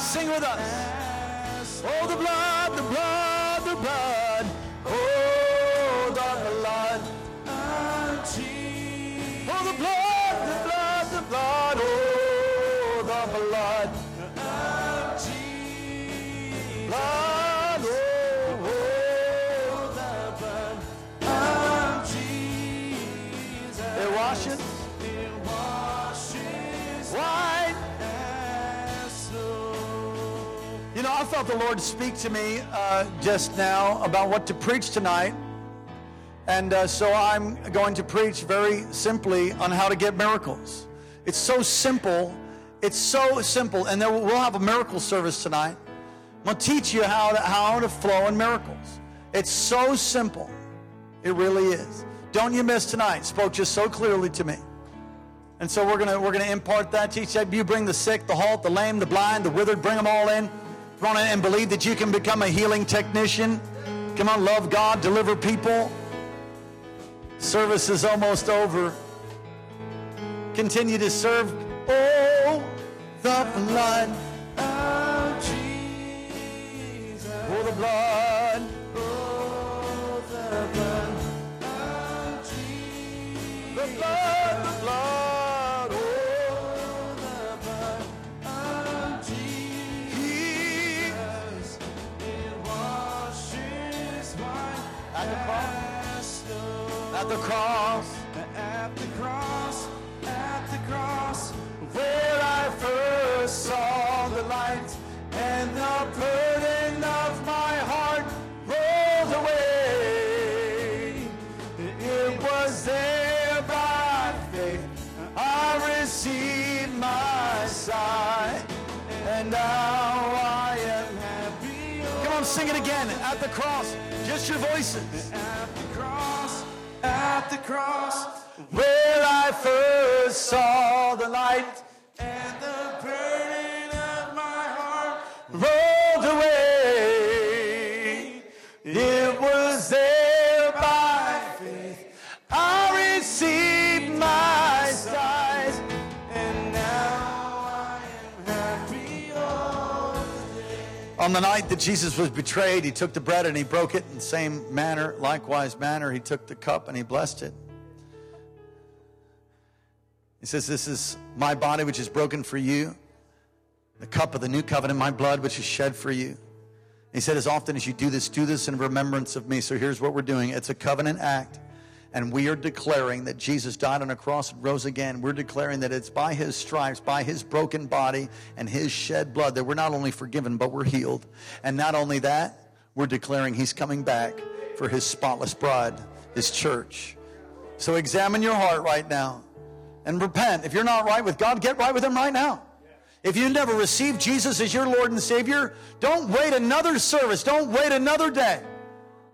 [SPEAKER 2] Sing with us. Oh, the blood, the blood, the blood. Felt the Lord speak to me uh, just now about what to preach tonight. And uh, so I'm going to preach very simply on how to get miracles. It's so simple. It's so simple. And then we'll have a miracle service tonight. I'm going to teach you how to, how to flow in miracles. It's so simple. It really is. Don't you miss tonight. Spoke just so clearly to me. And so we're gonna we're gonna impart that. Teach that you bring the sick, the halt, the lame, the blind, the withered, bring them all in. On and believe that you can become a healing technician. Come on, love God, deliver people. Service is almost over. Continue to serve. Oh, the blood of Jesus. Oh, the blood. the cross, at the cross, at the cross, where I first saw the light and the burden of my heart rolled away. It was there by faith I received my sight, and now I am happy. Come on, sing it again at the cross. Just your voices. First saw the light
[SPEAKER 3] and the of my heart.
[SPEAKER 2] rolled away. It was there by faith I received my sight.
[SPEAKER 3] And now I am happy all the day.
[SPEAKER 2] On the night that Jesus was betrayed, he took the bread and he broke it in the same manner, likewise manner. He took the cup and he blessed it. He says, This is my body which is broken for you, the cup of the new covenant, my blood which is shed for you. He said, As often as you do this, do this in remembrance of me. So here's what we're doing it's a covenant act. And we are declaring that Jesus died on a cross and rose again. We're declaring that it's by his stripes, by his broken body, and his shed blood that we're not only forgiven, but we're healed. And not only that, we're declaring he's coming back for his spotless bride, his church. So examine your heart right now and repent. If you're not right with God, get right with him right now. If you never received Jesus as your Lord and Savior, don't wait another service. Don't wait another day.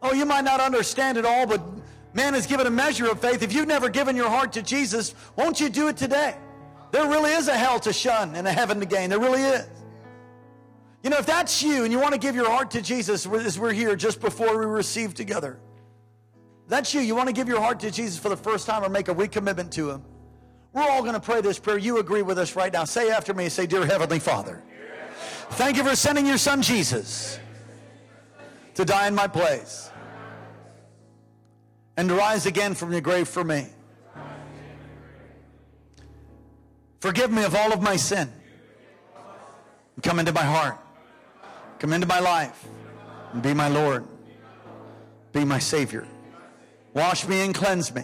[SPEAKER 2] Oh, you might not understand it all, but man has given a measure of faith. If you've never given your heart to Jesus, won't you do it today? There really is a hell to shun and a heaven to gain. There really is. You know, if that's you and you want to give your heart to Jesus as we're here just before we receive together, that's you. You want to give your heart to Jesus for the first time or make a recommitment to Him. We're all going to pray this prayer. You agree with us right now. Say after me. Say, Dear Heavenly Father, thank you for sending your Son Jesus to die in my place and to rise again from your grave for me. Forgive me of all of my sin. Come into my heart. Come into my life. And be my Lord. Be my Savior. Wash me and cleanse me.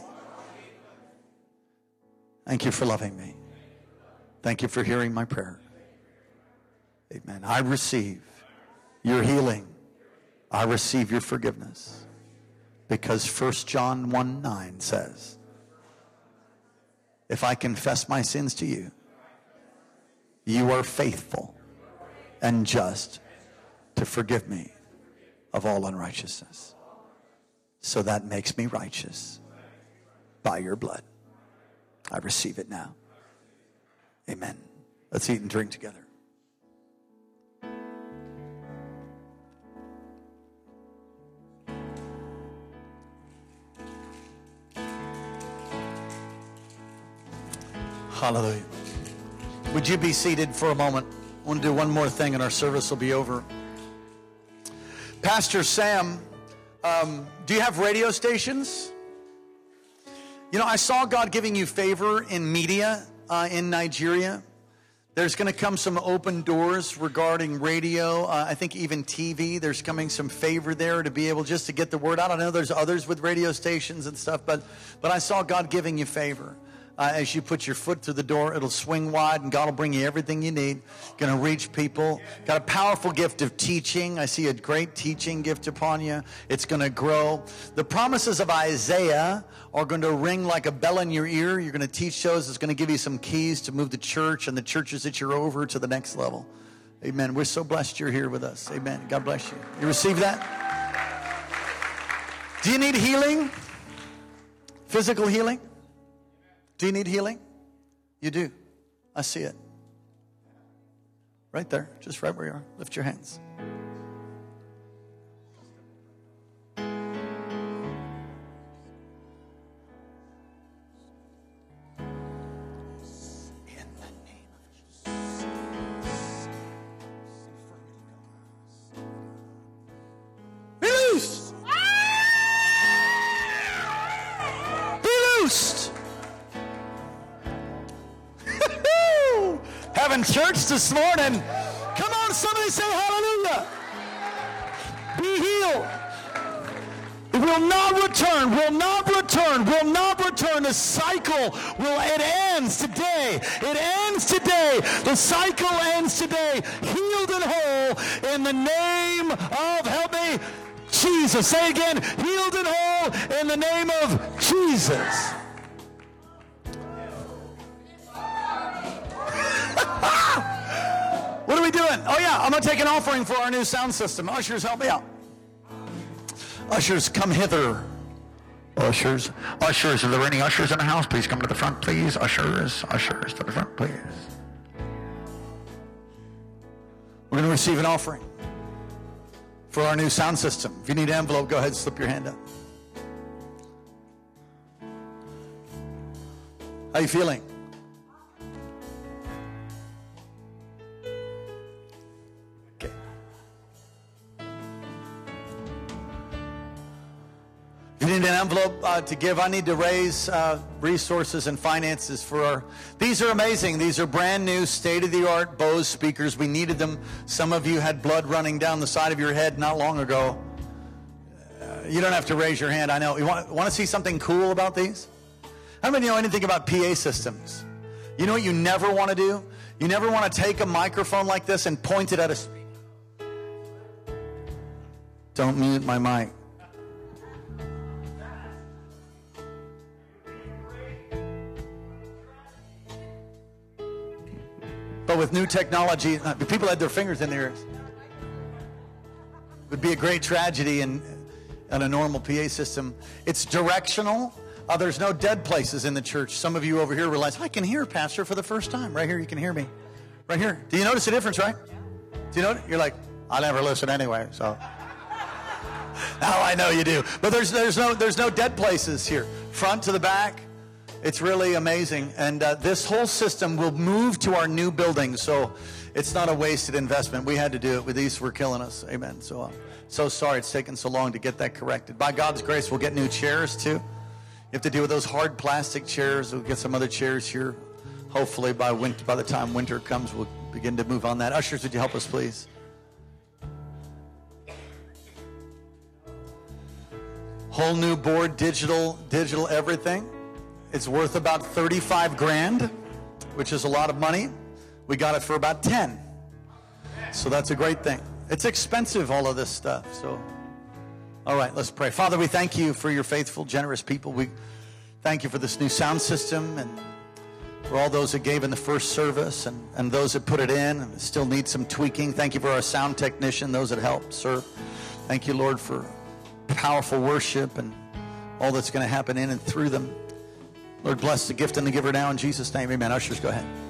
[SPEAKER 2] Thank you for loving me. Thank you for hearing my prayer. Amen. I receive your healing. I receive your forgiveness. Because 1 John 1 9 says, If I confess my sins to you, you are faithful and just to forgive me of all unrighteousness. So that makes me righteous by your blood. I receive it now. Amen. Let's eat and drink together. Hallelujah. Would you be seated for a moment? I want to do one more thing and our service will be over. Pastor Sam, um, do you have radio stations? You know, I saw God giving you favor in media uh, in Nigeria. There's going to come some open doors regarding radio. Uh, I think even TV. There's coming some favor there to be able just to get the word out. I know there's others with radio stations and stuff, but but I saw God giving you favor. Uh, as you put your foot through the door, it'll swing wide, and God will bring you everything you need. Going to reach people. Got a powerful gift of teaching. I see a great teaching gift upon you. It's going to grow. The promises of Isaiah are going to ring like a bell in your ear. You're going to teach those. It's going to give you some keys to move the church and the churches that you're over to the next level. Amen. We're so blessed you're here with us. Amen. God bless you. You receive that? Do you need healing? Physical healing? Do you need healing? You do. I see it. Right there, just right where you are. Lift your hands. Morning. Come on, somebody say hallelujah. Be healed. It will not return, will not return, will not return. The cycle will, it ends today. It ends today. The cycle ends today. Healed and whole in the name of, help me, Jesus. Say again, healed and whole in the name of Jesus. We doing? Oh, yeah, I'm going to take an offering for our new sound system. Ushers, help me out. Ushers, come hither. Ushers, ushers, are there any ushers in the house? Please come to the front, please. Ushers, ushers, to the front, please. We're going to receive an offering for our new sound system. If you need an envelope, go ahead and slip your hand up. How are you feeling? Need an envelope uh, to give, I need to raise uh, resources and finances for our. These are amazing. These are brand new, state of the art Bose speakers. We needed them. Some of you had blood running down the side of your head not long ago. Uh, you don't have to raise your hand. I know. You want, want to see something cool about these? How many know anything about PA systems? You know what you never want to do? You never want to take a microphone like this and point it at a. Don't mute my mic. But with new technology, uh, people had their fingers in their ears. It would be a great tragedy in, in a normal PA system. It's directional. Uh, there's no dead places in the church. Some of you over here realize, I can hear Pastor for the first time. Right here, you can hear me. Right here. Do you notice the difference, right? Do you know? You're like, I never listen anyway, so. [LAUGHS] now I know you do. But there's, there's, no, there's no dead places here. Front to the back. It's really amazing. And uh, this whole system will move to our new building. So it's not a wasted investment. We had to do it. These, were killing us. Amen. So I'm so sorry it's taken so long to get that corrected. By God's grace, we'll get new chairs too. You have to deal with those hard plastic chairs. We'll get some other chairs here. Hopefully, by winter, by the time winter comes, we'll begin to move on that. Ushers, would you help us, please? Whole new board, digital, digital everything. It's worth about 35 grand, which is a lot of money. We got it for about 10. So that's a great thing. It's expensive, all of this stuff. So, all right, let's pray. Father, we thank you for your faithful, generous people. We thank you for this new sound system and for all those that gave in the first service and, and those that put it in and still need some tweaking. Thank you for our sound technician, those that helped serve. Thank you, Lord, for powerful worship and all that's going to happen in and through them. Lord, bless the gift and the giver now in Jesus' name. Amen. Ushers, go ahead.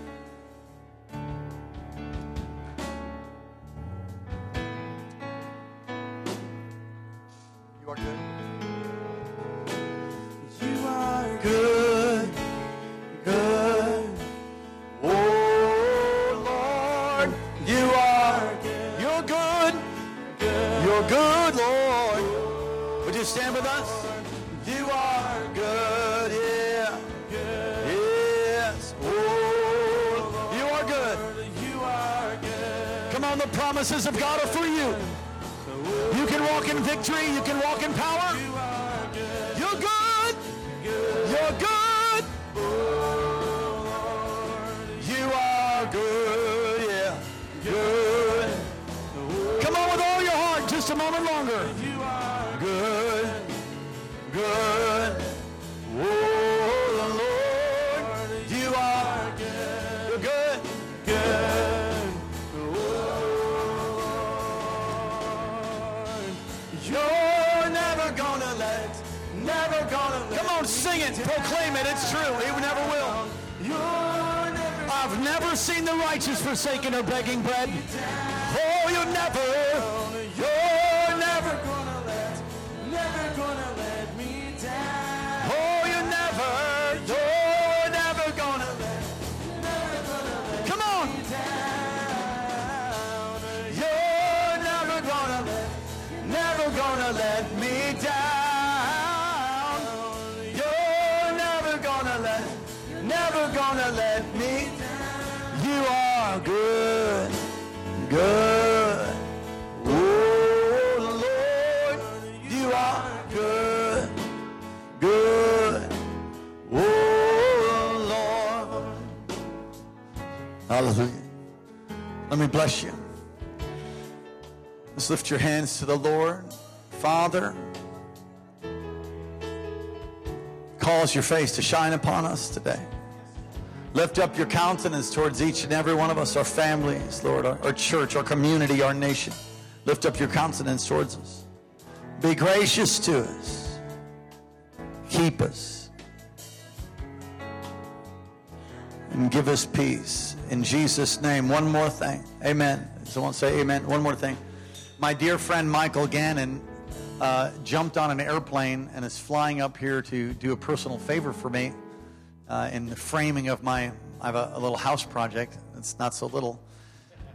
[SPEAKER 2] Never gonna let
[SPEAKER 3] me.
[SPEAKER 2] You are good, good. Oh, Lord, you are good, good. Oh, Lord. Hallelujah. Let me bless you. Let's lift your hands to the Lord. Father, cause your face to shine upon us today. Lift up your countenance towards each and every one of us, our families, Lord, our, our church, our community, our nation. Lift up your countenance towards us. Be gracious to us. Keep us. And give us peace. In Jesus' name. One more thing. Amen. Someone say amen. One more thing. My dear friend Michael Gannon uh, jumped on an airplane and is flying up here to do a personal favor for me uh, in the framing of my. I have a, a little house project. It's not so little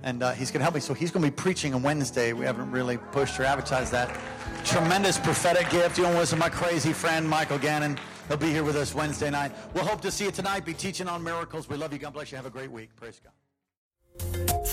[SPEAKER 2] and uh, he's going to help me. So he's going to be preaching on Wednesday. We haven't really pushed or advertised that. Tremendous prophetic gift. You don't listen to my crazy friend Michael Gannon. He'll be here with us Wednesday night. We'll hope to see you tonight. Be teaching on miracles. We love you. God bless you. Have a great week. Praise God.